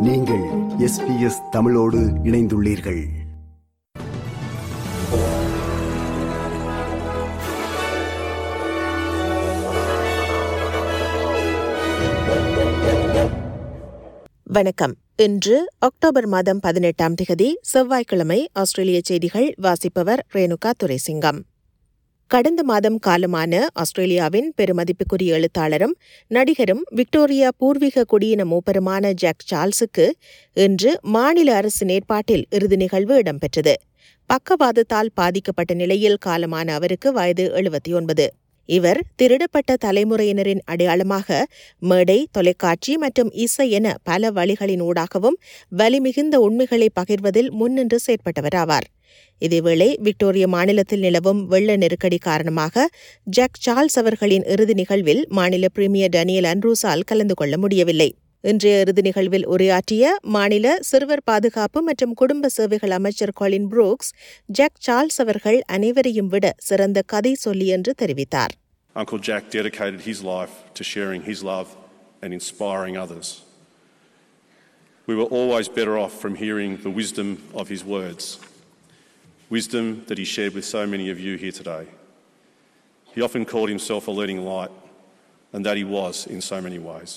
நீங்கள் எஸ்பிஎஸ் தமிழோடு இணைந்துள்ளீர்கள். வணக்கம். இன்று அக்டோபர் மாதம் பதினெட்டாம் திகதி செவ்வாய்க்கிழமை ஆஸ்திரேலிய செய்திகள் வாசிப்பவர் ரேணுகா துரைசிங்கம். கடந்த மாதம் காலமான ஆஸ்திரேலியாவின் பெருமதிப்புக்குரிய எழுத்தாளரும் நடிகரும் விக்டோரியா பூர்வீக குடியின மூப்பருமான ஜாக் சார்ல்ஸுக்கு இன்று மாநில அரசின் ஏற்பாட்டில் இறுதி நிகழ்வு இடம்பெற்றது. பக்கவாதத்தால் பாதிக்கப்பட்ட நிலையில் காலமான அவருக்கு வயது எழுபத்தி ஒன்பது. இவர் திருடப்பட்ட தலைமுறையினரின் அடையாளமாக மேடை தொலைக்காட்சி மற்றும் இசை என பல வழிகளின் ஊடாகவும் வலிமிகுந்த உண்மைகளை பகிர்வதில் முன்னின்று செயற்பட்டவராவார். இதேவேளை விக்டோரிய மாநிலத்தில் நிலவும் வெள்ள நெருக்கடி காரணமாக ஜாக் சார்ல்ஸ் அவர்களின் இறுதி நிகழ்வில் மாநில பிரீமியர் டேனியல் அன்ரூஸால் கலந்து கொள்ள முடியவில்லை. இன்றைய இறுதி நிகழ்வில் உரையாற்றிய மாநில சிறுவர் பாதுகாப்பு மற்றும் குடும்ப சேவைகள் அமைச்சர் கொலின் புரூக்ஸ் ஜாக் சார்ல்ஸ் அவர்கள் அனைவரையும் விட சிறந்த கதை சொல்லி என்று தெரிவித்தார். Uncle Jack dedicated his life to sharing his love and inspiring others. We were always better off from hearing the wisdom of his words, wisdom that he shared with so many of you here today. He often called himself a leading light, and that he was in so many ways.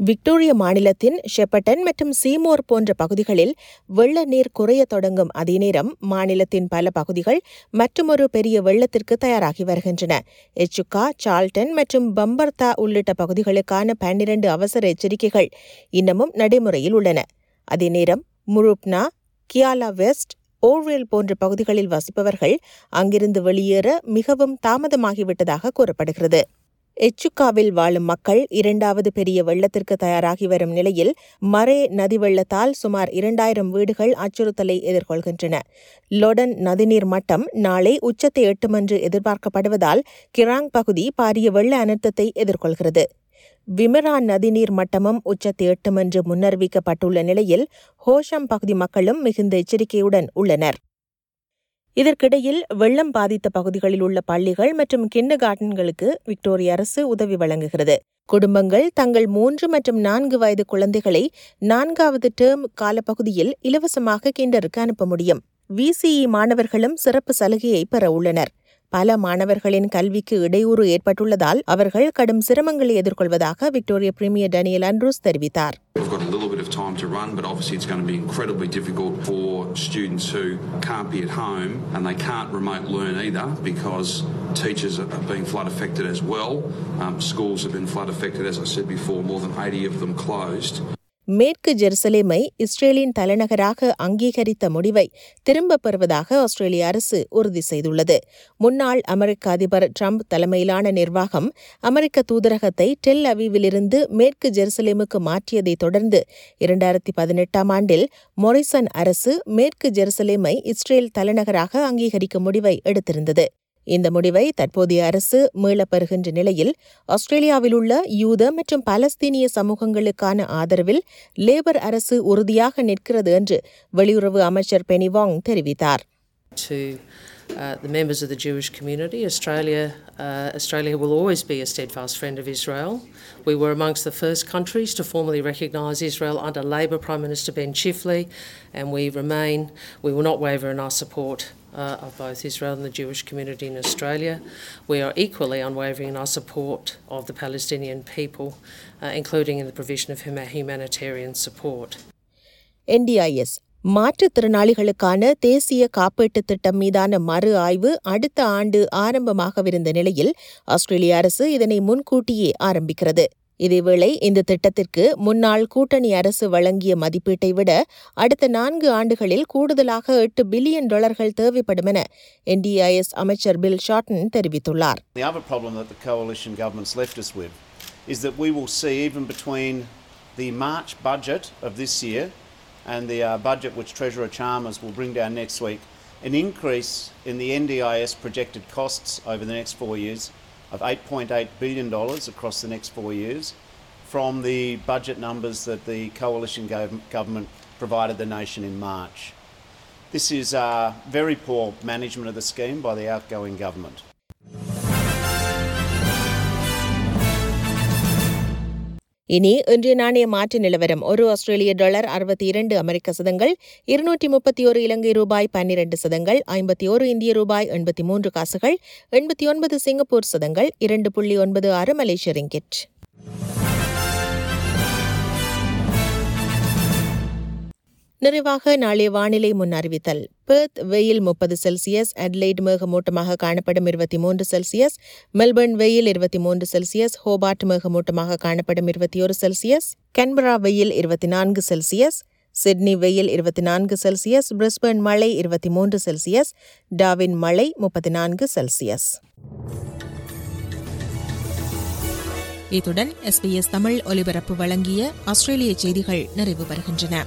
Victoria மாநிலத்தின் Shepparton மற்றும் Seymour போன்ற பகுதிகளில் வெள்ள நீர் குறைய தொடங்கும் அதே நேரம் மாநிலத்தின் பல பகுதிகள் மற்றுமொரு பெரிய வெள்ளத்திற்கு தயாராகி வருகின்றன எச்சுக்கா சால்டன் மற்றும் பம்பர்தா உள்ளிட்ட பகுதிகளுக்கான பன்னிரண்டு அவசர எச்சரிக்கைகள் இன்னமும் நடைமுறையில் உள்ளன அதே நேரம் முருப்னா கியாலா வெஸ்ட் ஓர்வேல் போன்ற பகுதிகளில் வசிப்பவர்கள் அங்கிருந்து வெளியேற மிகவும் தாமதமாகிவிட்டதாக கூறப்படுகிறது. எச்சுக்காவில் வாழும் மக்கள் இரண்டாவது பெரிய வெள்ளத்திற்கு தயாராகி வரும் நிலையில் மரே நதி வெள்ளத்தால் சுமார் இரண்டாயிரம் வீடுகள் அச்சுறுத்தலை எதிர்கொள்கின்றன. லொடன் நதிநீர் மட்டம் நாளை உச்சத்தை எட்டுமென்று எதிர்பார்க்கப்படுவதால் கிராங் பகுதி பாரிய வெள்ள அனர்த்தத்தை எதிர்கொள்கிறது. விமரா நதிநீர் மட்டமும் உச்சத்தை எட்டும் என்று முன்னறிவிக்கப்பட்டுள்ள நிலையில் ஹோஷம் பகுதி மக்களும் மிகுந்த எச்சரிக்கையுடன் உள்ளனர். இதற்கிடையில் வெள்ளம் பாதித்த பகுதிகளில் உள்ள பள்ளிகள் மற்றும் கிண்ட கார்டன்களுக்கு விக்டோரிய அரசு உதவி வழங்குகிறது. குடும்பங்கள் தங்கள் மூன்று மற்றும் நான்கு வயது குழந்தைகளை நான்காவது டேர்ம் காலப்பகுதியில் இலவசமாக கிண்டருக்கு அனுப்ப முடியும். விசிஇ மாணவர்களும் சிறப்பு சலுகையை பெற உள்ளனர். பல மாணவர்களின் கல்விக்கு இடையூறு ஏற்பட்டுள்ளதால் அவர்கள் கடும் சிரமங்களை எதிர்கொள்வதாக விக்டோரிய பிரீமியர் டேனியல் அண்ட்ரூஸ் தெரிவித்தார் We've got a little bit of time to run, but obviously it's going to be incredibly difficult for students who can't be at home and they can't remote learn either because teachers are being flood affected as well. Um, schools have been flood affected, as I said before, more than 80 of them closed. மேற்கு ஜெருசலேமை இஸ்ரேலின் தலைநகராக அங்கீகரித்த முடிவை திரும்பப் பெறுவதாக ஆஸ்திரேலிய அரசு உறுதி செய்துள்ளது. முன்னாள் அமெரிக்க அதிபர் ட்ரம்ப் தலைமையிலான நிர்வாகம் அமெரிக்க தூதரகத்தை டெல் அவீவிலிருந்து மேற்கு ஜெருசலேமுக்கு மாற்றியதை தொடர்ந்து இரண்டாயிரத்தி பதினெட்டாம் ஆண்டில் மொரிசன் அரசு மேற்கு ஜெருசலேமை இஸ்ரேல் தலைநகராக அங்கீகரிக்கும் முடிவை எடுத்திருந்தது. இந்த முடிவை தற்போதைய அரசு மீளப்பெறுகின்ற நிலையில் ஆஸ்திரேலியாவில் உள்ள யூத மற்றும் பலஸ்தீனிய சமூகங்களுக்கான ஆதரவில் லேபர் அரசு உறுதியாக நிற்கிறது என்று வெளியுறவு அமைச்சர் பெனிவாங் தெரிவித்தார் uh, the members of the Jewish community. Australia, uh, Australia will always be a steadfast friend of Israel. We were amongst the first countries to formally recognise Israel under Labor Prime Minister Ben Chifley, and we remain, we will not waver in our support uh, of both Israel and the Jewish community in Australia. We are equally unwavering in our support of the Palestinian people, uh, including in the provision of hum- humanitarian support. NDIS மாற்றுத்திறனாளிகளுக்கான தேசிய காப்பீட்டு திட்டம் மீதான மறு ஆய்வு அடுத்த ஆண்டு ஆரம்பமாகவிருந்த நிலையில் ஆஸ்திரேலிய அரசு இதனை முன்கூட்டியே ஆரம்பிக்கிறது இதேவேளை இந்த திட்டத்திற்கு முன்னாள் கூட்டணி அரசு வழங்கிய மதிப்பீட்டை விட அடுத்த நான்கு ஆண்டுகளில் கூடுதலாக எட்டு பில்லியன் டாலர்கள் தேவைப்படும் என என்டிஐஎஸ் அமைச்சர் பில் ஷார்டன் தெரிவித்துள்ளார் is that we will see, even between the March budget of this year and the uh, budget which Treasurer Chalmers will bring down next week, an increase in the NDIS projected costs over the next four years of $8.8 billion across the next four years from the budget numbers that the coalition government provided the nation in March. This is uh, very poor management of the scheme by the outgoing government. இனி இன்றைய நாணய மாற்று நிலவரம். ஒரு ஆஸ்திரேலிய dollar அறுபத்தி இரண்டு அமெரிக்க சதங்கள் இருநூற்றி முப்பத்தி ஒரு இலங்கை ரூபாய் பன்னிரண்டு சதங்கள் ஐம்பத்தி ஒரு இந்திய ரூபாய் எண்பத்தி மூன்று காசுகள் எண்பத்தி ஒன்பது சிங்கப்பூர் சதங்கள் இரண்டு புள்ளி ஒன்பது ஆறு மலேசிய ரிங்கிட். நிறைவாக நாளைய வானிலை முன் அறிவித்தல். பெர்த் வெயில் முப்பது செல்சியஸ் அட்லைட் மேகமூட்டமாக காணப்படும் இருபத்தி மூன்று செல்சியஸ் மெல்பர்ன் வெயில் இருபத்தி மூன்று செல்சியஸ் ஹோபார்ட் மேகமூட்டமாக காணப்படும் இருபத்தி ஒரு செல்சியஸ் கன்பரா வெயில் இருபத்தி நான்கு செல்சியஸ் சிட்னி வெயில் இருபத்தி நான்கு செல்சியஸ் பிரிஸ்பர்ன் மழை இருபத்தி மூன்று செல்சியஸ் டாவின் மழை முப்பத்தி நான்கு செல்சியஸ். இத்துடன் எஸ்பிஎஸ் தமிழ் ஒலிபரப்பு வழங்கிய ஆஸ்திரேலிய செய்திகள் நிறைவு பெறுகின்றன.